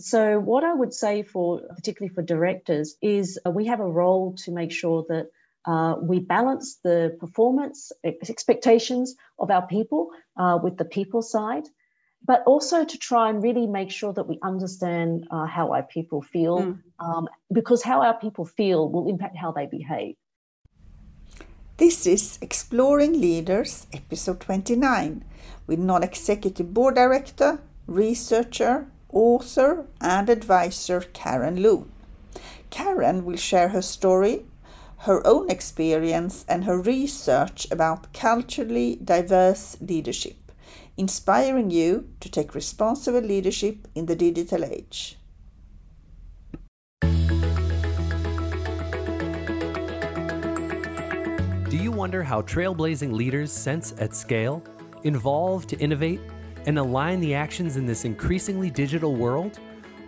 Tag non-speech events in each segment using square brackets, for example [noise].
So, what I would say for particularly for directors is uh, we have a role to make sure that uh, we balance the performance expectations of our people uh, with the people side, but also to try and really make sure that we understand uh, how our people feel, mm. um, because how our people feel will impact how they behave. This is Exploring Leaders, episode 29, with non executive board director, researcher, author, and advisor Karen Loon. Karen will share her story her own experience and her research about culturally diverse leadership, inspiring you to take responsible leadership in the digital age. Do you wonder how trailblazing leaders sense at scale, involve to innovate, and align the actions in this increasingly digital world?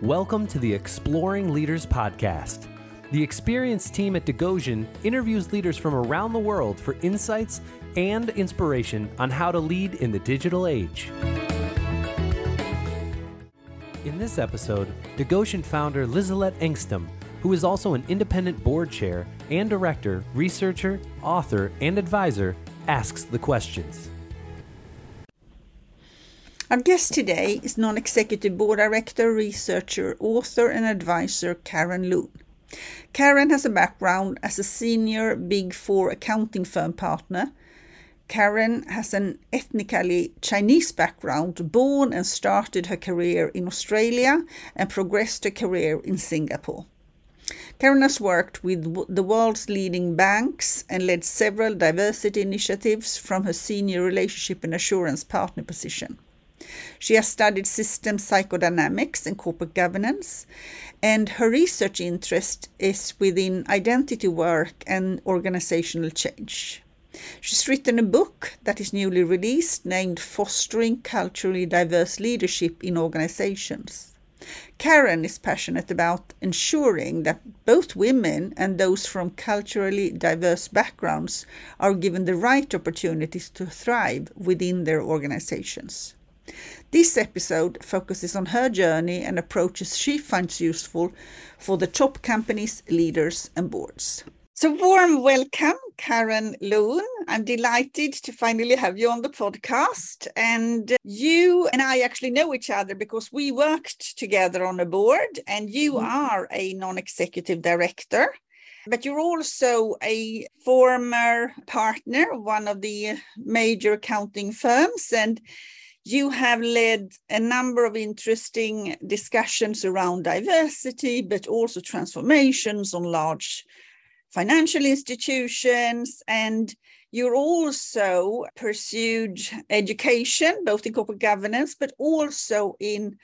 Welcome to the Exploring Leaders Podcast. The experienced team at Digoshen interviews leaders from around the world for insights and inspiration on how to lead in the digital age. In this episode, Digoshen founder Liselotte Engstam, who is also an independent board chair and director, researcher, author, and advisor, asks the questions. Our guest today is non executive board director, researcher, author, and advisor Karen Loon. Karen has a background as a senior Big Four accounting firm partner. Karen has an ethnically Chinese background, born and started her career in Australia and progressed her career in Singapore. Karen has worked with the world's leading banks and led several diversity initiatives from her senior relationship and assurance partner position. She has studied systems psychodynamics and corporate governance, and her research interest is within identity work and organizational change. She's written a book that is newly released named Fostering Culturally Diverse Leadership in Organizations. Karen is passionate about ensuring that both women and those from culturally diverse backgrounds are given the right opportunities to thrive within their organizations. This episode focuses on her journey and approaches she finds useful for the top companies, leaders, and boards. So, warm welcome, Karen Loon. I'm delighted to finally have you on the podcast. And you and I actually know each other because we worked together on a board, and you mm-hmm. are a non executive director. But you're also a former partner, of one of the major accounting firms. And you have led a number of interesting discussions around diversity, but also transformations on large financial institutions. And you also pursued education, both in corporate governance, but also in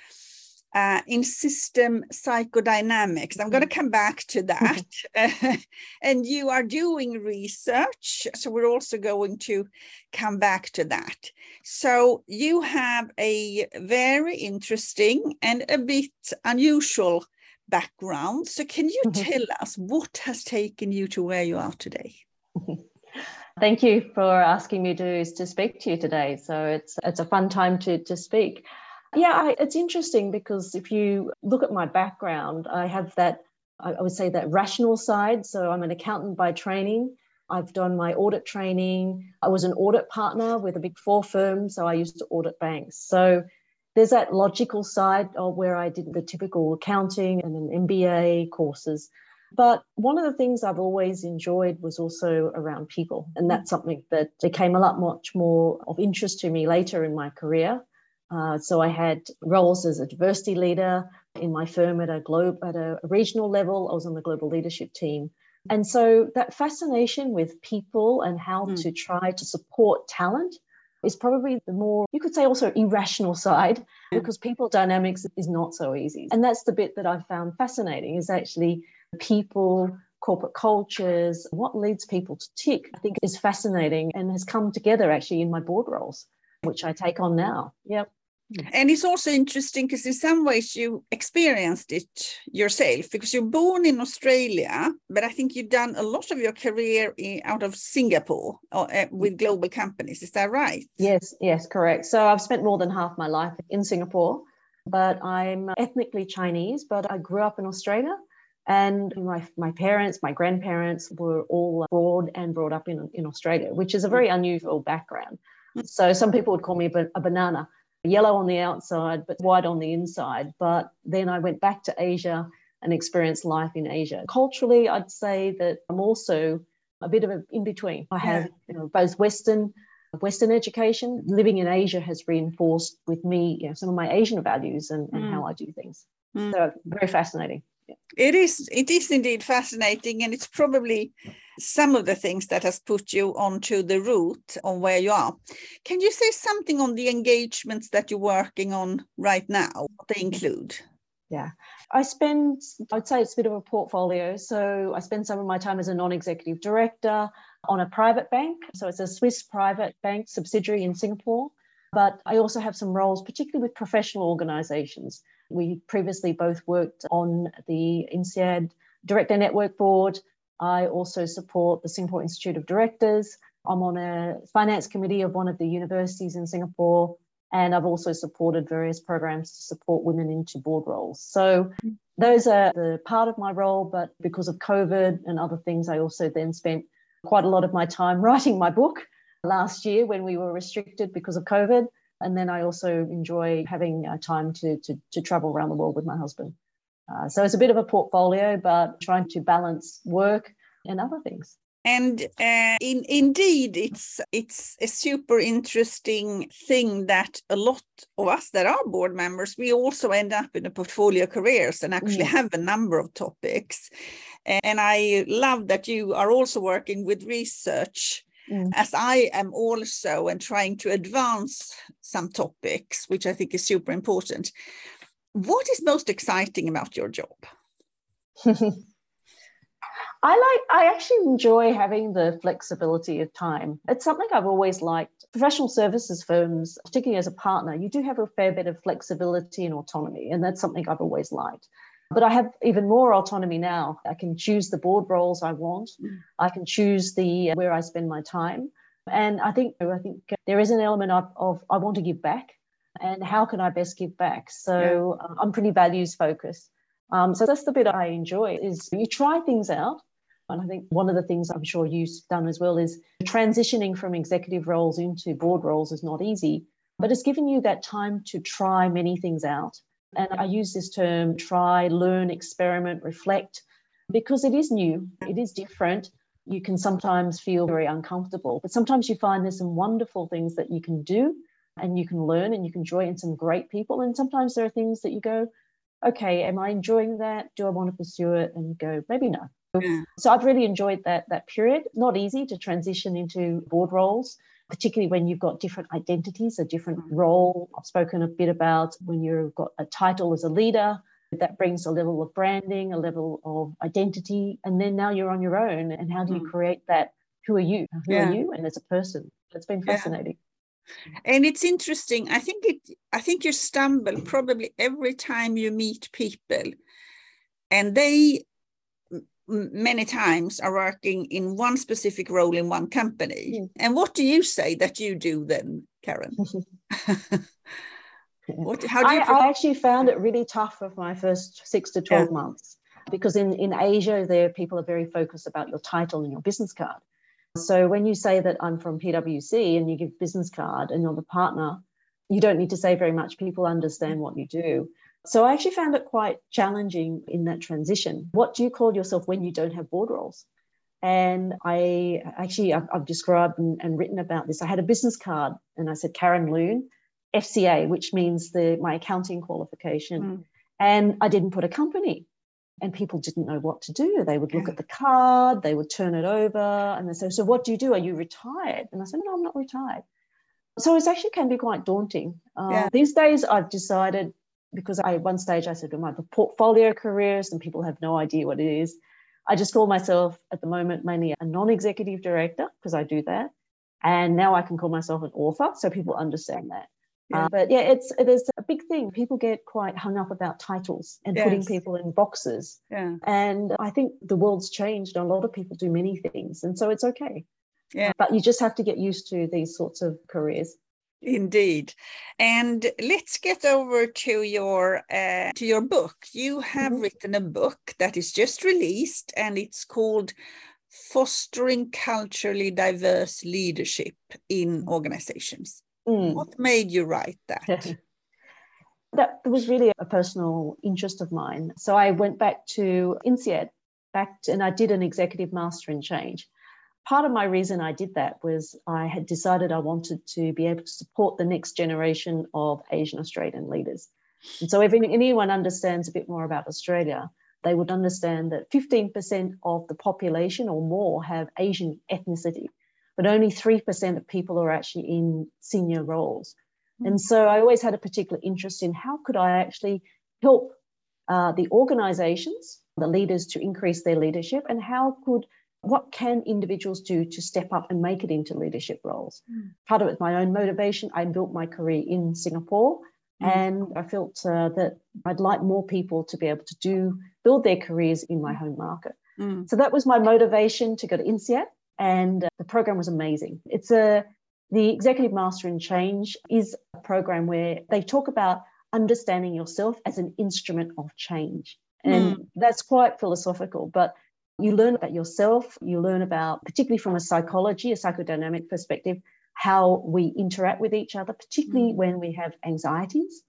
uh, in system psychodynamics. I'm going to mm. come back to that. [laughs] [laughs] and you are doing research. So we're also going to come back to that. So you have a very interesting and a bit unusual background. So can you mm-hmm. tell us what has taken you to where you are today? [laughs] Thank you for asking me to, to speak to you today. So it's it's a fun time to, to speak. Yeah, I, it's interesting because if you look at my background, I have that, I would say, that rational side. So I'm an accountant by training. I've done my audit training. I was an audit partner with a big four firm, so I used to audit banks. So there's that logical side of where I did the typical accounting and an MBA courses. But one of the things I've always enjoyed was also around people. And that's something that became a lot much more of interest to me later in my career. Uh, so I had roles as a diversity leader in my firm at a globe at a regional level. I was on the global leadership team. And so that fascination with people and how mm. to try to support talent is probably the more, you could say, also irrational side because people dynamics is not so easy. And that's the bit that I found fascinating is actually people, corporate cultures, what leads people to tick, I think is fascinating and has come together actually in my board roles, which I take on now. Yep. And it's also interesting because in some ways you experienced it yourself because you're born in Australia, but I think you've done a lot of your career in, out of Singapore uh, uh, with global companies. Is that right? Yes, yes, correct. So I've spent more than half my life in Singapore. but I'm ethnically Chinese, but I grew up in Australia. And my, my parents, my grandparents were all born and brought up in, in Australia, which is a very unusual background. So some people would call me a banana, yellow on the outside, but white on the inside. But then I went back to Asia and experienced life in Asia. Culturally, I'd say that I'm also a bit of an in between. I have you know, both Western Western education. Living in Asia has reinforced with me you know, some of my Asian values and, and mm. how I do things. Mm. So very fascinating. It is. It is indeed fascinating, and it's probably some of the things that has put you onto the route on where you are. Can you say something on the engagements that you're working on right now? What they include? Yeah, I spend, I'd say it's a bit of a portfolio. So I spend some of my time as a non executive director on a private bank. So it's a Swiss private bank subsidiary in Singapore. But I also have some roles, particularly with professional organizations. We previously both worked on the INSEAD Director Network Board. I also support the Singapore Institute of Directors. I'm on a finance committee of one of the universities in Singapore. And I've also supported various programs to support women into board roles. So those are the part of my role. But because of COVID and other things, I also then spent quite a lot of my time [laughs] writing my book last year when we were restricted because of COVID. And then I also enjoy having uh, time to, to, to, travel around the world with my husband. Uh, so it's a bit of a portfolio, but trying to balance work and other things. And uh, in, indeed, it's it's a super interesting thing that a lot of us that are board members, we also end up in a portfolio careers and actually mm. have a number of topics. And I love that you are also working with research Mm. as I am also and trying to advance some topics, which I think is super important. What is most exciting about your job? [laughs] I like I actually enjoy having the flexibility of time. It's something I've always liked. Professional services firms, particularly as a partner, you do have a fair bit of flexibility and autonomy, and that's something I've always liked. But I have even more autonomy now. I can choose the board roles I want. Mm. I can choose the where I spend my time. And I think I think there is an element of, of I want to give back, and how can I best give back? So yeah. I'm pretty values focused. Um, so that's the bit I enjoy is you try things out. And I think one of the things I'm sure you've done as well is transitioning from executive roles into board roles is not easy, but it's given you that time to try many things out. And I use this term try, learn, experiment, reflect, because it is new, it is different. You can sometimes feel very uncomfortable, but sometimes you find there's some wonderful things that you can do and you can learn and you can join some great people. And sometimes there are things that you go, okay, am I enjoying that? Do I want to pursue it? And you go, maybe no. Yeah. So I've really enjoyed that that period. Not easy to transition into board roles particularly when you've got different identities, a different mm. role. I've spoken a bit about when you've got a title as a leader, that brings a level of branding, a level of identity. And then now you're on your own. And how do you mm. create that? Who are you? Who yeah. are you? And as a person, it's been fascinating. Yeah. And it's interesting. I think it. I think you stumble probably every time you meet people, and they many times are working in one specific role in one company. Mm. And what do you say that you do then, Karen? [laughs] [laughs] what, how do you I, I, actually found it really tough for my first six to 12 yeah. months because in, in Asia, there people are very focused about your title and your business card. So when you say that I'm from PwC and you give business card and you're the partner, you don't need to say very much. People understand what you do. So I actually found it quite challenging in that transition. What do you call yourself when you don't have board roles? And I actually, I've, I've described and, and, written about this. I had a business card and I said Karen Loon, FCA, which means the my accounting qualification. Mm. And I didn't put a company. And people didn't know what to do. They would look yeah. at the card, they would turn it over, and they say, So what do you do? Are you retired? And I said, No, I'm not retired. So it actually can be quite daunting. Uh, yeah. These days, I've decided because I, at one stage I said, "Am I the portfolio careers?" And people have no idea what it is. I just call myself at the moment mainly a non-executive director because I do that, and now I can call myself an author, so people understand that. Yeah. Uh, but yeah, it's it is a big thing. People get quite hung up about titles and yes. putting people in boxes. Yeah. And I think the world's changed. A lot of people do many things, and so it's okay. Yeah. But you just have to get used to these sorts of careers. Indeed, and let's get over to your uh, to your book. You have mm-hmm. written a book that is just released, and it's called "Fostering Culturally Diverse Leadership in Organizations." Mm. What made you write that? [laughs] that was really a personal interest of mine. So I went back to INSEAD, back to, and I did an executive master in change part of my reason I did that was I had decided I wanted to be able to support the next generation of Asian Australian leaders. And so, if anyone understands a bit more about Australia, they would understand that 15% of the population or more have Asian ethnicity, but only 3% of people are actually in senior roles. Mm-hmm. And so, I always had a particular interest in how could I actually help uh, the organizations, the leaders to increase their leadership, and how could what can individuals do to step up and make it into leadership roles? Mm. Part of it, my own motivation. I built my career in Singapore, mm. and I felt uh, that I'd like more people to be able to do build their careers in my home market. Mm. So that was my motivation to go to INSEAD, and uh, the program was amazing. It's a the Executive Master in Change is a program where they talk about understanding yourself as an instrument of change. And mm. that's quite philosophical, but you learn about yourself, you learn about, particularly from a psychology, a psychodynamic perspective, how we interact with each other, particularly mm. when we have anxieties,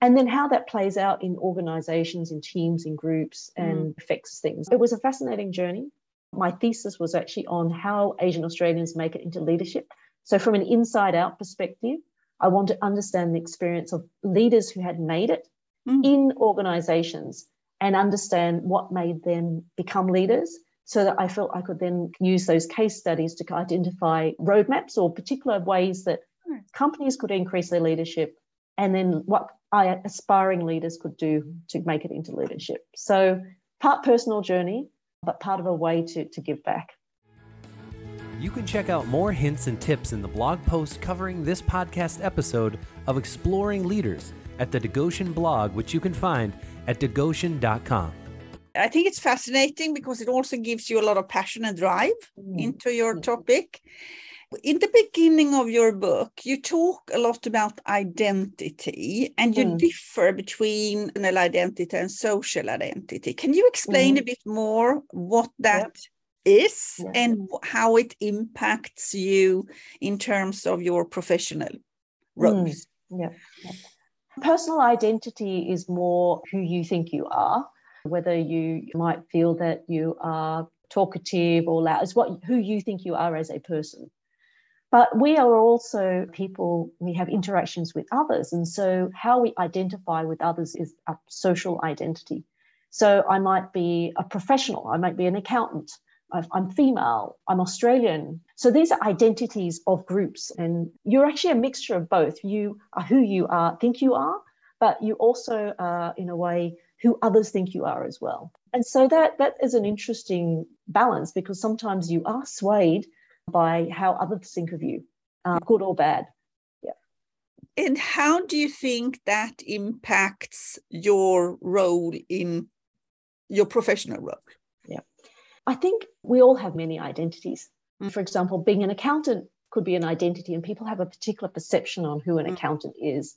and then how that plays out in organizations, in teams, in groups, mm. and affects things. It was a fascinating journey. My thesis was actually on how Asian Australians make it into leadership. So, from an inside out perspective, I want to understand the experience of leaders who had made it mm. in organizations and understand what made them become leaders so that I felt I could then use those case studies to identify roadmaps or particular ways that companies could increase their leadership and then what aspiring leaders could do to make it into leadership. So, part personal journey, but part of a way to, to give back. You can check out more hints and tips in the blog post covering this podcast episode of Exploring Leaders at the Digoshen blog, which you can find at digoshen.com. I think it's fascinating because it also gives you a lot of passion and drive mm. into your topic. In the beginning of your book, you talk a lot about identity and you mm. differ between an identity and social identity. Can you explain mm. a bit more what that yep. is and how it impacts you in terms of your professional mm. roles? Yeah. Personal identity is more who you think you are, whether you might feel that you are talkative or loud, it's what who you think you are as a person. But we are also people, we have interactions with others. And so how we identify with others is a social identity. So I might be a professional, I might be an accountant, I'm female, I'm Australian. So these are identities of groups, and you're actually a mixture of both. You are who you are, think you are, but you also are, in a way, who others think you are as well. And so that that is an interesting balance because sometimes you are swayed by how others think of you, uh, good or bad. Yeah. And how do you think that impacts your role in your professional role? I think we all have many identities. Mm. For example, being an accountant could be an identity, and people have a particular perception on who an mm. accountant is.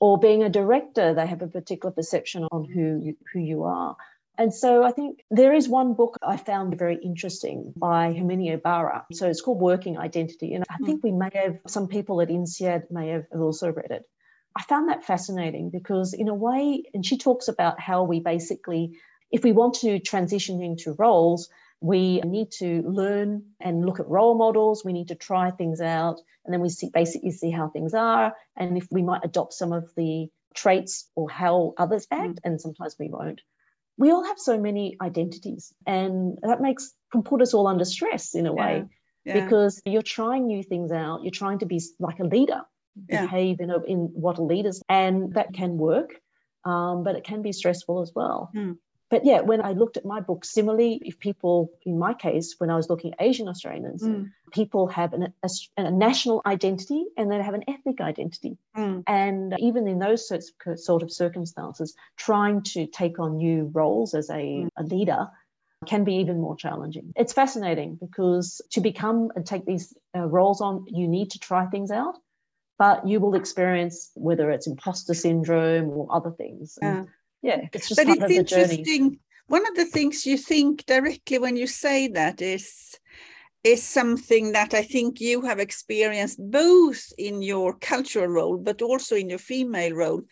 Or being a director, they have a particular perception on who you, who you are. And so I think there is one book I found very interesting by Herminia Ibarra. So it's called Working Identity. And I think mm. we may have, some people at INSEAD may have also read it. I found that fascinating because, in a way, and she talks about how we basically, if we want to transition into roles, we need to learn and look at role models. We need to try things out. And then we see basically see how things are. And if we might adopt some of the traits or how others act, mm. and sometimes we won't. We all have so many identities, and that makes can put us all under stress in a yeah. way yeah. because you're trying new things out. You're trying to be like a leader, yeah. behave in, a, in what a leader's, and that can work, um, but it can be stressful as well. Mm but yeah, when I looked at my book, similarly, if people, in my case, when I was looking at Asian Australians, mm. people have an, a, a, national identity and they have an ethnic identity. Mm. And even in those sorts, of, sort of circumstances, trying to take on new roles as a, mm. a leader can be even more challenging. It's fascinating because to become and take these uh, roles on, you need to try things out. but you will experience whether it's imposter syndrome or other things. And yeah. it's just but it's interesting. One of the things you think directly when you say that is is something that I think you have experienced both in your cultural role, but also in your female role.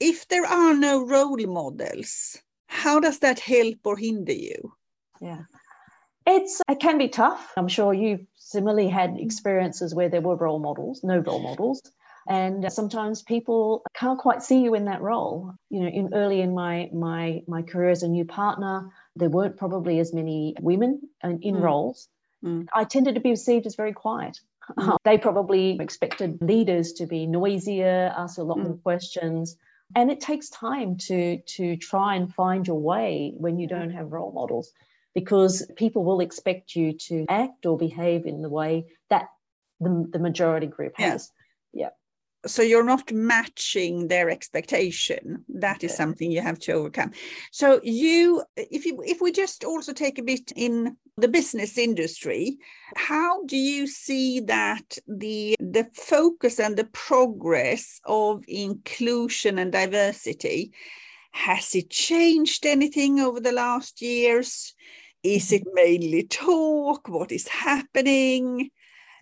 If there are no role models, how does that help or hinder you? Yeah. It's it can be tough. I'm sure you've similarly had experiences where there were role models, no role models. And sometimes people can't quite see you in that role. You know, in early in my my my career as a new partner, there weren't probably as many women in, in mm. roles. Mm. I tended to be perceived as very quiet. Mm. [laughs] They probably expected leaders to be noisier, ask a lot more mm. questions. And it takes time to to try and find your way when you don't have role models because people will expect you to act or behave in the way that the, the majority group has. Yeah. yeah. So you're not matching their expectation. That is something you have to overcome. So you, if you, if we just also take a bit in the business industry, how do you see that the the focus and the progress of inclusion and diversity has it changed anything over the last years? Is it mm-hmm. mainly talk? What is happening?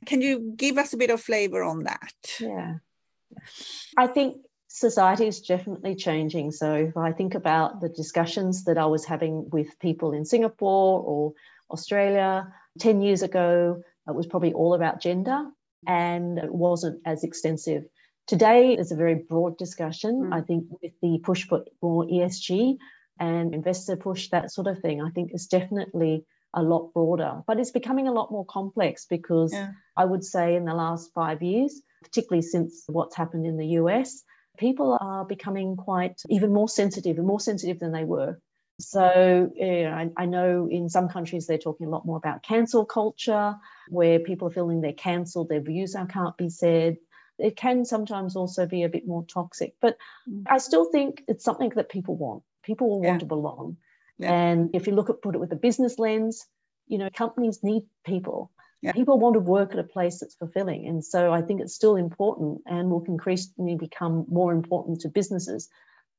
Can you give us a bit of flavor on that? Yeah. I think society is definitely changing. So if I think about the discussions that I was having with people in Singapore or Australia 10 years ago, it was probably all about gender and it wasn't as extensive. Today is a very broad discussion. Mm. I think with the push for more ESG, and investor push, that sort of thing, I think is definitely a lot broader. But it's becoming a lot more complex because yeah. I would say in the last five years, particularly since what's happened in the US, people are becoming quite even more sensitive and more sensitive than they were. So yeah, I, I, know in some countries they're talking a lot more about cancel culture, where people are feeling they're cancelled, their views can't be said. It can sometimes also be a bit more toxic, but mm. I still think it's something that people want. People will want to belong. Yeah. And if you look at put it with a business lens, you know, companies need people. Yeah. People want to work at a place that's fulfilling. And so I think it's still important and will increasingly become more important to businesses,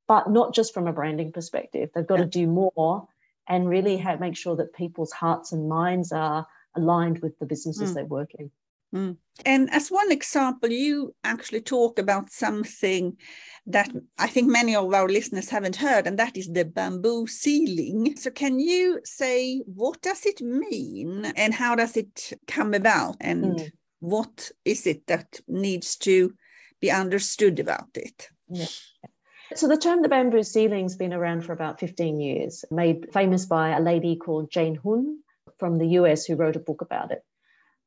but not just from a branding perspective. They've got yeah. to do more and really have, make sure that people's hearts and minds are aligned with the businesses mm. they work in. Mm. And as one example, you actually talk about something that I think many of our listeners haven't heard, and that is the bamboo ceiling. So, can you say what does it mean, and how does it come about, and mm. what is it that needs to be understood about it? Yeah. So the term the bamboo ceiling's been around for about 15 years, made famous by a lady called Jane Hyun from the US who wrote a book about it.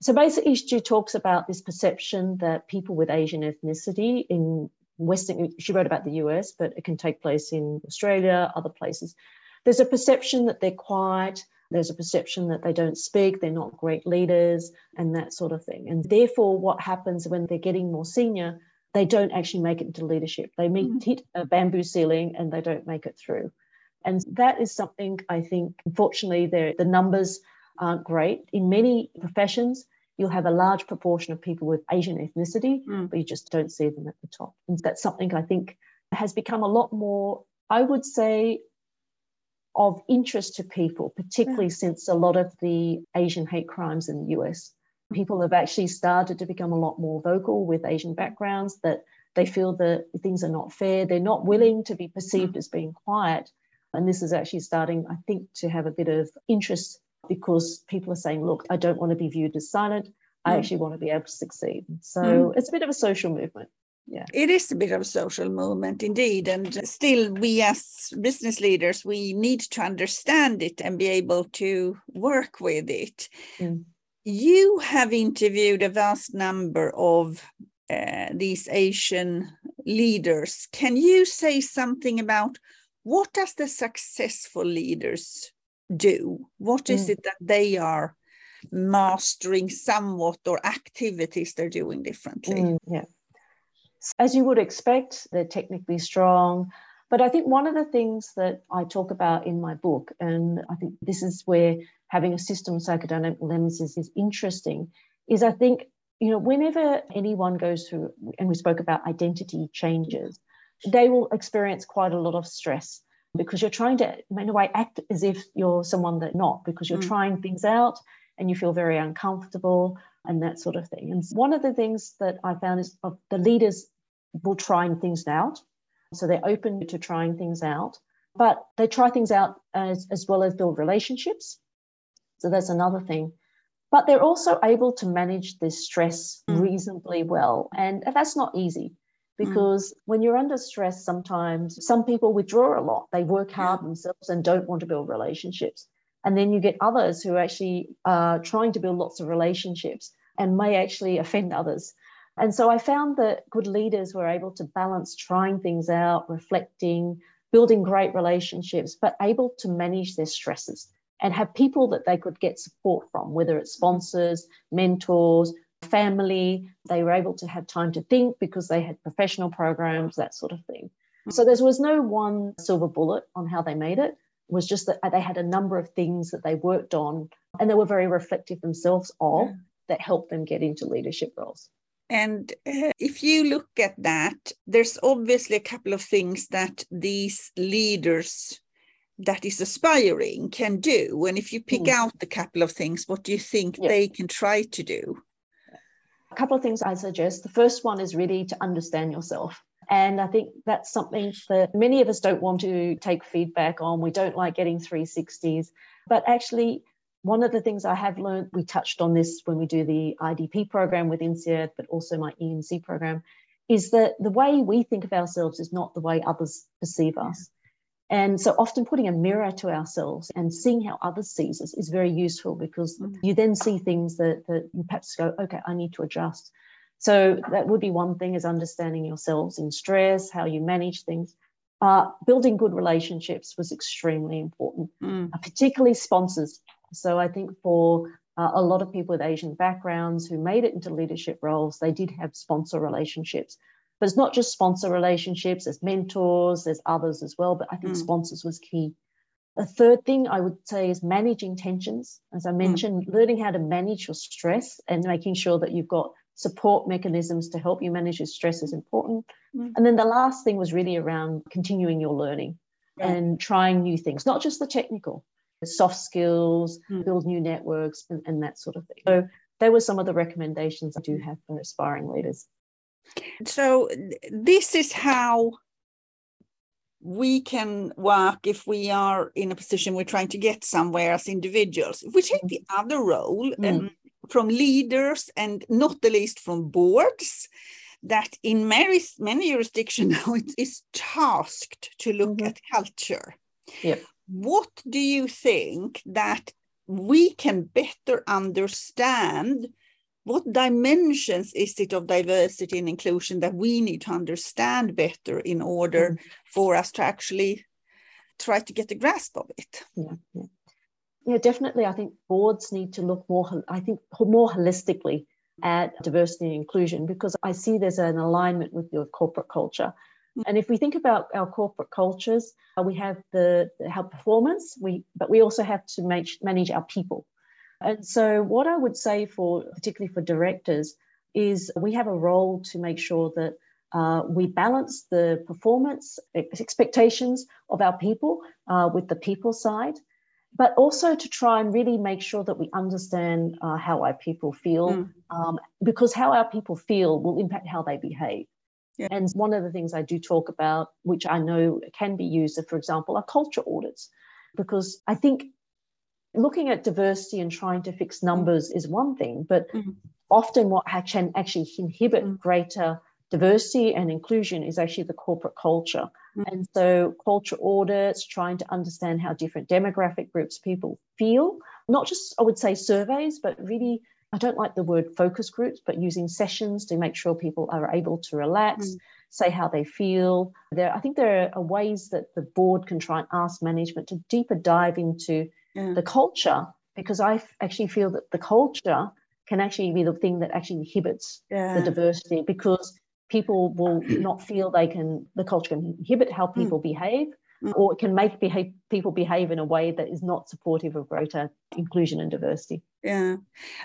So basically, she talks about this perception that people with Asian ethnicity in Western, she wrote about the US, but it can take place in Australia, other places. There's a perception that they're quiet, there's a perception that they don't speak, they're not great leaders, and that sort of thing. And therefore, what happens when they're getting more senior, they don't actually make it into leadership. They meet, mm-hmm. hit a bamboo ceiling and they don't make it through. And that is something I think, unfortunately, the numbers aren't great. In many professions, you'll have a large proportion of people with Asian ethnicity, mm. but you just don't see them at the top. And that's something I think has become a lot more, I would say, of interest to people, particularly yeah. since a lot of the Asian hate crimes in the US. People have actually started to become a lot more vocal with Asian backgrounds that they feel that things are not fair. They're not willing to be perceived mm. as being quiet. And this is actually starting, I think, to have a bit of interest because people are saying, look, I don't want to be viewed as silent. I mm. actually want to be able to succeed. So mm. it's a bit of a social movement. Yeah. It is a bit of a social movement indeed. And still, we as business leaders, we need to understand it and be able to work with it. Mm. You have interviewed a vast number of uh, these Asian leaders. Can you say something about what does the successful leaders do? What is mm. it that they are mastering somewhat or activities they're doing differently? Mm, yeah. As you would expect, they're technically strong. But I think one of the things that I talk about in my book, and I think this is where having a system psychodynamic lens is, is interesting, is I think you know, whenever anyone goes through, and we spoke about identity changes, they will experience quite a lot of stress because you're trying to, in a way, act as if you're someone that not, because you're mm. trying things out and you feel very uncomfortable and that sort of thing. And one of the things that I found is of the leaders will trying things out. So they're open to trying things out, but they try things out as, as well as build relationships. So that's another thing. But they're also able to manage this stress mm. reasonably well. And that's not easy. Because mm. when you're under stress, sometimes some people withdraw a lot. They work hard yeah. themselves and don't want to build relationships. And then you get others who actually are trying to build lots of relationships and may actually offend others. And so I found that good leaders were able to balance trying things out, reflecting, building great relationships, but able to manage their stresses and have people that they could get support from, whether it's sponsors, mentors, family. They were able to have time to think because they had professional programs, that sort of thing. So there was no one silver bullet on how they made it. It was just that they had a number of things that they worked on and they were very reflective themselves of that helped them get into leadership roles. And uh, if you look at that, there's obviously a couple of things that these leaders that is aspiring can do. And if you pick mm. out a couple of things, what do you think they can try to do? A couple of things I suggest. The first one is really to understand yourself. And I think that's something that many of us don't want to take feedback on. We don't like getting 360s. But actually, one of the things I have learned, we touched on this when we do the IDP program with INSEAD, but also my EMC program, is that the way we think of ourselves is not the way others perceive us. And so often putting a mirror to ourselves and seeing how others sees us is very useful because mm. you then see things that, that you perhaps go, okay, I need to adjust. So that would be one thing is understanding yourselves in stress, how you manage things. Uh, building good relationships was extremely important, mm. uh, particularly sponsors. So I think for uh, a lot of people with Asian backgrounds who made it into leadership roles, they did have sponsor relationships. But it's not just sponsor relationships, there's mentors, there's others as well. But I think mm. sponsors was key. A third thing I would say is managing tensions. As I mm. mentioned, mm. learning how to manage your stress and making sure that you've got support mechanisms to help you manage your stress is important. Mm. And then the last thing was really around continuing your learning yeah. and trying new things, not just the technical, soft skills, mm. build new networks, and, and that sort of thing. So, there were some of the recommendations I do have for aspiring leaders. So, this is how we can work if we are in a position we're trying to get somewhere as individuals. If we take the other role mm. um, from leaders and not the least from boards, that in many, many jurisdictions [laughs] now it is tasked to look mm-hmm. at culture. Yep what do you think that we can better understand what dimensions is it of diversity and inclusion that we need to understand better in order mm. for us to actually try to get a grasp of it yeah, yeah. yeah definitely i think boards need to look more i think more holistically at diversity and inclusion because i see there's an alignment with your corporate culture and if we think about our corporate cultures, uh, we have the, the our performance, we but we also have to manage, manage our people. And so, what I would say for particularly for directors is we have a role to make sure that uh, we balance the performance expectations of our people uh, with the people side, but also to try and really make sure that we understand uh, how our people feel, mm. um, because how our people feel will impact how they behave. Yeah. And one of the things I do talk about, which I know can be used, for example, are culture audits, because I think looking at diversity and trying to fix mm. numbers mm. is one thing, but mm-hmm. often what can actually inhibit mm. greater diversity and inclusion is actually the corporate culture. Mm. And so, culture audits, trying to understand how different demographic groups people feel, not just, I would say, surveys, but really I don't like the word focus groups, but using sessions to make sure people are able to relax, mm. say how they feel. There, I think there are ways that the board can try and ask management to deeper dive into yeah. the culture, because I actually feel that the culture can actually be the thing that actually inhibits yeah. the diversity because people will not feel they can the culture can inhibit how mm. people mm. behave mm. or it can make behave, people behave in a way that is not supportive of greater inclusion and diversity. Yeah.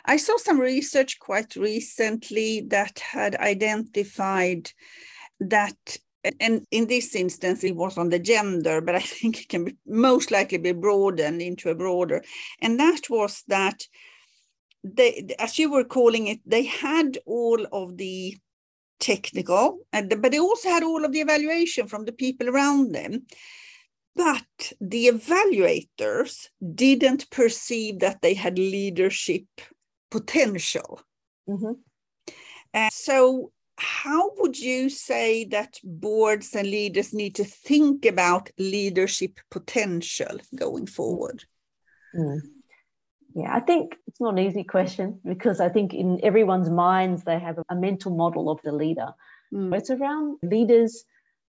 I saw some research quite recently that had identified that and in this instance it was on the gender but i [laughs] think it can be, most likely be broadened into a broader and that was that they as you were calling it they had all of the technical, and, but they also had all of the evaluation from the people around them. But the evaluators didn't perceive that they had leadership potential. Mm-hmm. Uh, so, how would you say that boards and leaders need to think about leadership potential going forward? Mm. Yeah, I think it's not an easy question because I think in everyone's minds they have a mental model of the leader. Mm. It's around leaders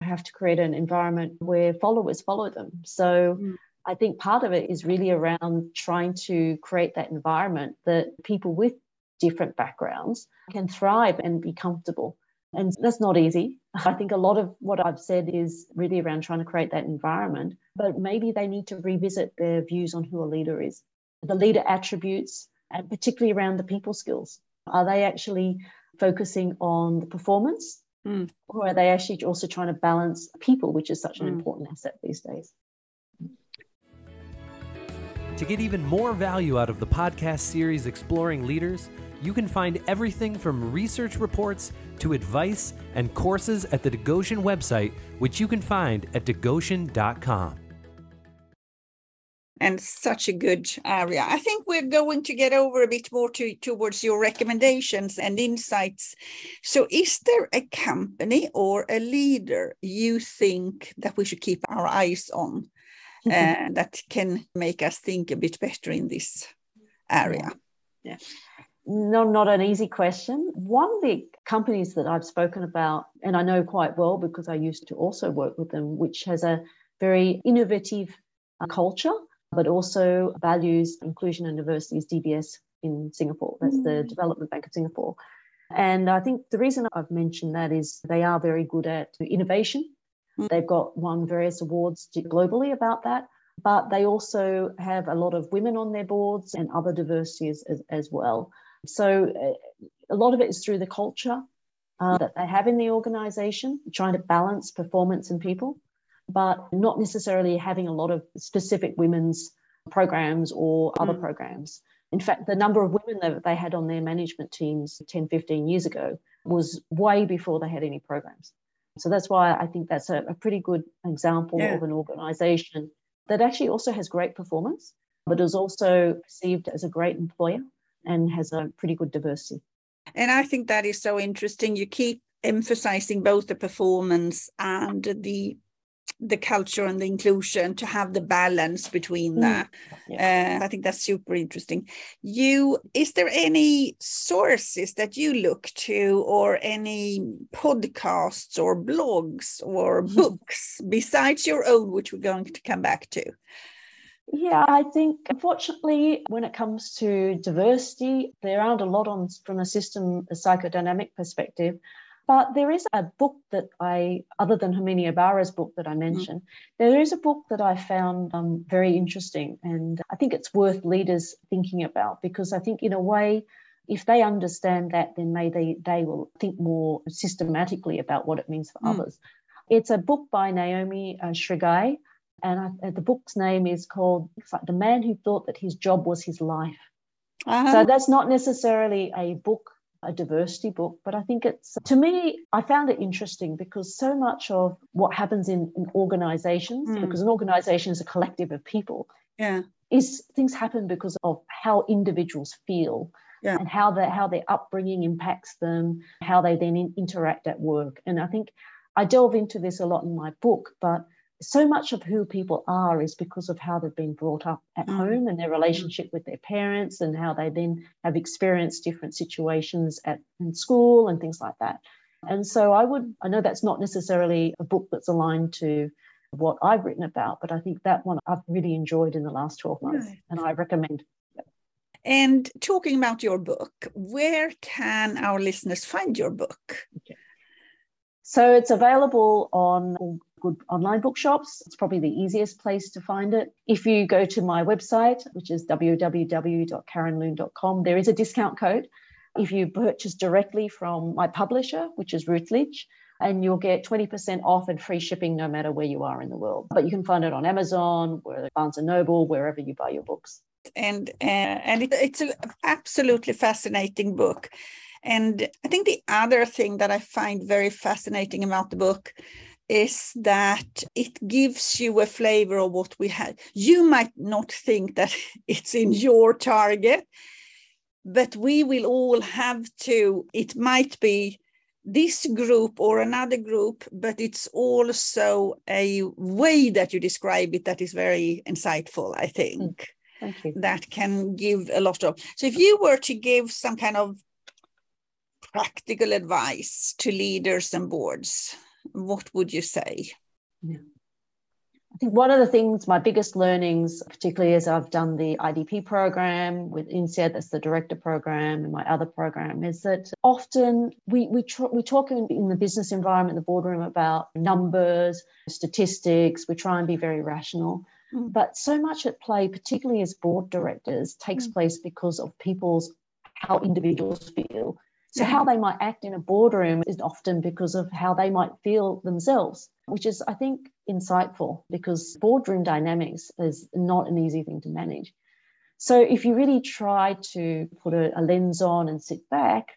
have to create an environment where followers follow them. So mm. I think part of it is really around trying to create that environment that people with different backgrounds can thrive and be comfortable. And that's not easy. [laughs] I think a lot of what I've said is really around trying to create that environment, but maybe they need to revisit their views on who a leader is the leader attributes, and particularly around the people skills. Are they actually focusing on the performance? Mm. Or are they actually also trying to balance people, which is such an mm. important asset these days? To get even more value out of the podcast series Exploring Leaders, you can find everything from research reports to advice and courses at the Digoshen website, which you can find at digoshen.com and such a good area. I think we're going to get over a bit more to, towards your recommendations and insights. So, is there a company or a leader you think that we should keep our eyes on uh, that can make us think a bit better in this area? Yeah. No, not an easy question. One of the companies that I've spoken about, and I know quite well because I used to also work with them, which has a very innovative uh, culture but also values inclusion and diversity is DBS in Singapore. That's mm. the Development Bank of Singapore. And I think the reason I've mentioned that is they are very good at innovation. Mm. They've got won various awards globally about that, but they also have a lot of women on their boards and other diversities as, as well. So uh, a lot of it is through the culture uh, that they have in the organization, trying to balance performance and people but not necessarily having a lot of specific women's programs or other mm. programs. In fact, the number of women that they had on their management teams 10, 15 years ago was way before they had any programs. So that's why I think that's a, a pretty good example yeah. of an organization that actually also has great performance, but is also perceived as a great employer and has a pretty good diversity. And I think that is so interesting. You keep emphasizing both the performance and the the culture and the inclusion to have the balance between mm. that yeah. uh, i think that's super interesting you is there any sources that you look to or any podcasts or blogs or [laughs] books besides your own which we're going to come back to yeah, I think unfortunately, when it comes to diversity, there aren't a lot on from a system, a psychodynamic perspective. But there is a book that I, other than Herminia Ibarra's book that I mm-hmm. mentioned, mm-hmm. there is a book that I found um, very interesting. And I think it's worth leaders thinking about because I think, in a way, if they understand that, then maybe they, they will think more systematically about what it means for mm. others. It's a book by Naomi uh, Shragai, and I, uh, the book's name is called The Man Who Thought That His Job Was His Life. Uh-huh. So that's not necessarily a book a diversity book, but I think it's, to me, I found it interesting because so much of what happens in, in organizations, mm. because an organization is a collective of people, yeah. is things happen because of how individuals feel. Yeah. And how the, how their upbringing impacts them, how they then in, interact at work. And I think I delve into this a lot in my book, but so much of who people are is because of how they've been brought up at mm. home and their mm. relationship with their parents and how they then have experienced different situations at in school and things like that. And so I would I know that's not necessarily a book that's aligned to what I've written about, but I think that one I've really enjoyed in the last 12 months right. and I recommend. And talking about your book, where can our listeners find your book? Okay. So it's available on good online bookshops. It's probably the easiest place to find it. If you go to my website, which is www.karenloon.com, there is a discount code. If you purchase directly from my publisher, which is Routledge, and you'll get 20% off and free shipping no matter where you are in the world. But you can find it on Amazon, where Barnes and Noble, wherever you buy your books. And uh, and it, it's an absolutely fascinating book. And I think the other thing that I find very fascinating about the book is that it gives you a flavor of what we had. You might not think that [laughs] it's in your target, but we will all have to, it might be this group or another group, but it's also a way that you describe it that is very insightful, I think. Mm, that can give a lot of. So, if you were to give some kind of practical advice to leaders and boards, what would you say? Yeah. I think one of the things, my biggest learnings, particularly as I've done the IDP program with INSEAD, that's the director program, and my other program, is that often we we, tr- we talk in, in the business environment, the boardroom, about numbers, statistics. We try and be very rational. Mm. But so much at play, particularly as board directors, takes mm. place because of people's how individuals feel. So, how they might act in a boardroom is often because of how they might feel themselves, which is, I think, insightful because boardroom dynamics is not an easy thing to manage. So, if you really try to put a, a lens on and sit back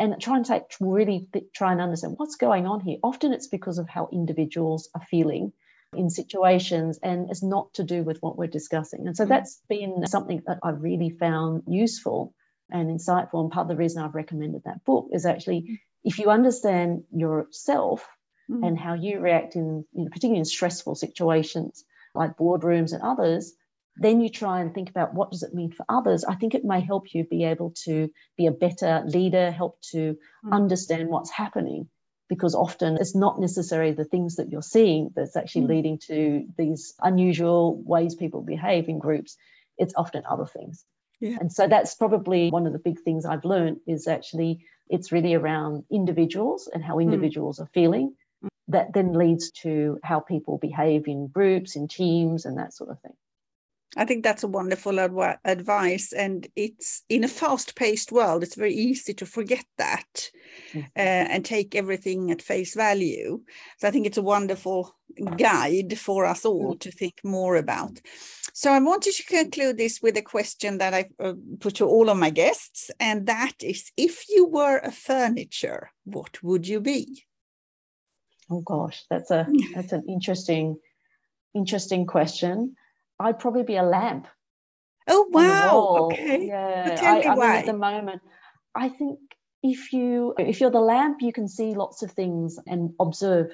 and try and take really try and understand what's going on here, often it's because of how individuals are feeling in situations and it's not to do with what we're discussing. And so, mm. that's been something that I've really found useful and insightful. And part of the reason I've recommended that book is actually if you understand yourself mm. and how you react in, you know, particularly in stressful situations like boardrooms and others, then you try and think about what does it mean for others. I think it may help you be able to be a better leader, help to mm. understand what's happening. Because often it's not necessarily the things that you're seeing that's actually mm. leading to these unusual ways people behave in groups. It's often other things. Yeah. And so that's probably one of the big things I've learned is actually it's really around individuals and how hmm. individuals mm. are feeling. That then leads to how people behave in groups, in teams, and that sort of thing. I think that's a wonderful adv- advice. And it's in a fast paced world, it's very easy to forget that mm. uh, and take everything at face value. So I think it's a wonderful guide for us all mm. to think more about. So I wanted to conclude this with a question that I uh, put to all of my guests. And that is if you were a furniture, what would you be? Oh gosh, that's a that's an interesting interesting question. I'd probably be a lamp. Oh wow! Okay. Yeah. tell me I, why. Mean, at the moment, I think if you if you're the lamp, you can see lots of things and observe.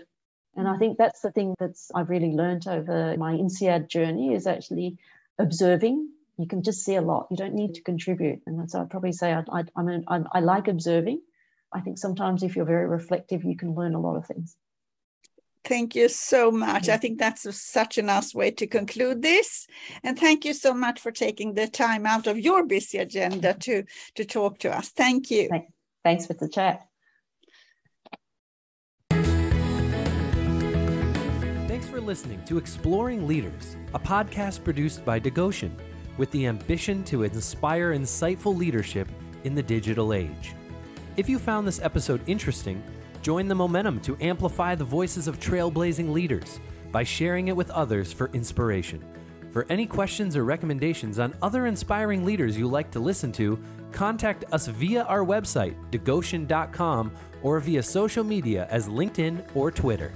And I mm. think that's the thing that's I've really learned over my INSEAD journey is actually observing. You can just see a lot. You don't need to contribute. And so I'd probably say I, I, I mean I, I like observing. I think sometimes if you're very reflective, you can learn a lot of things. Thank you so much. I think that's a, such a nice way to conclude this. And thank you so much for taking the time out of your busy agenda to, to talk to us. Thank you. Thanks for the chat. Thanks for listening to Exploring Leaders, a podcast produced by Digoshen with the ambition to inspire insightful leadership in the digital age. If you found this episode interesting, Join the momentum to amplify the voices of trailblazing leaders by sharing it with others for inspiration. For any questions or recommendations on other inspiring leaders you like to listen to, contact us via our website, digoshen.com, or via social media as LinkedIn or Twitter.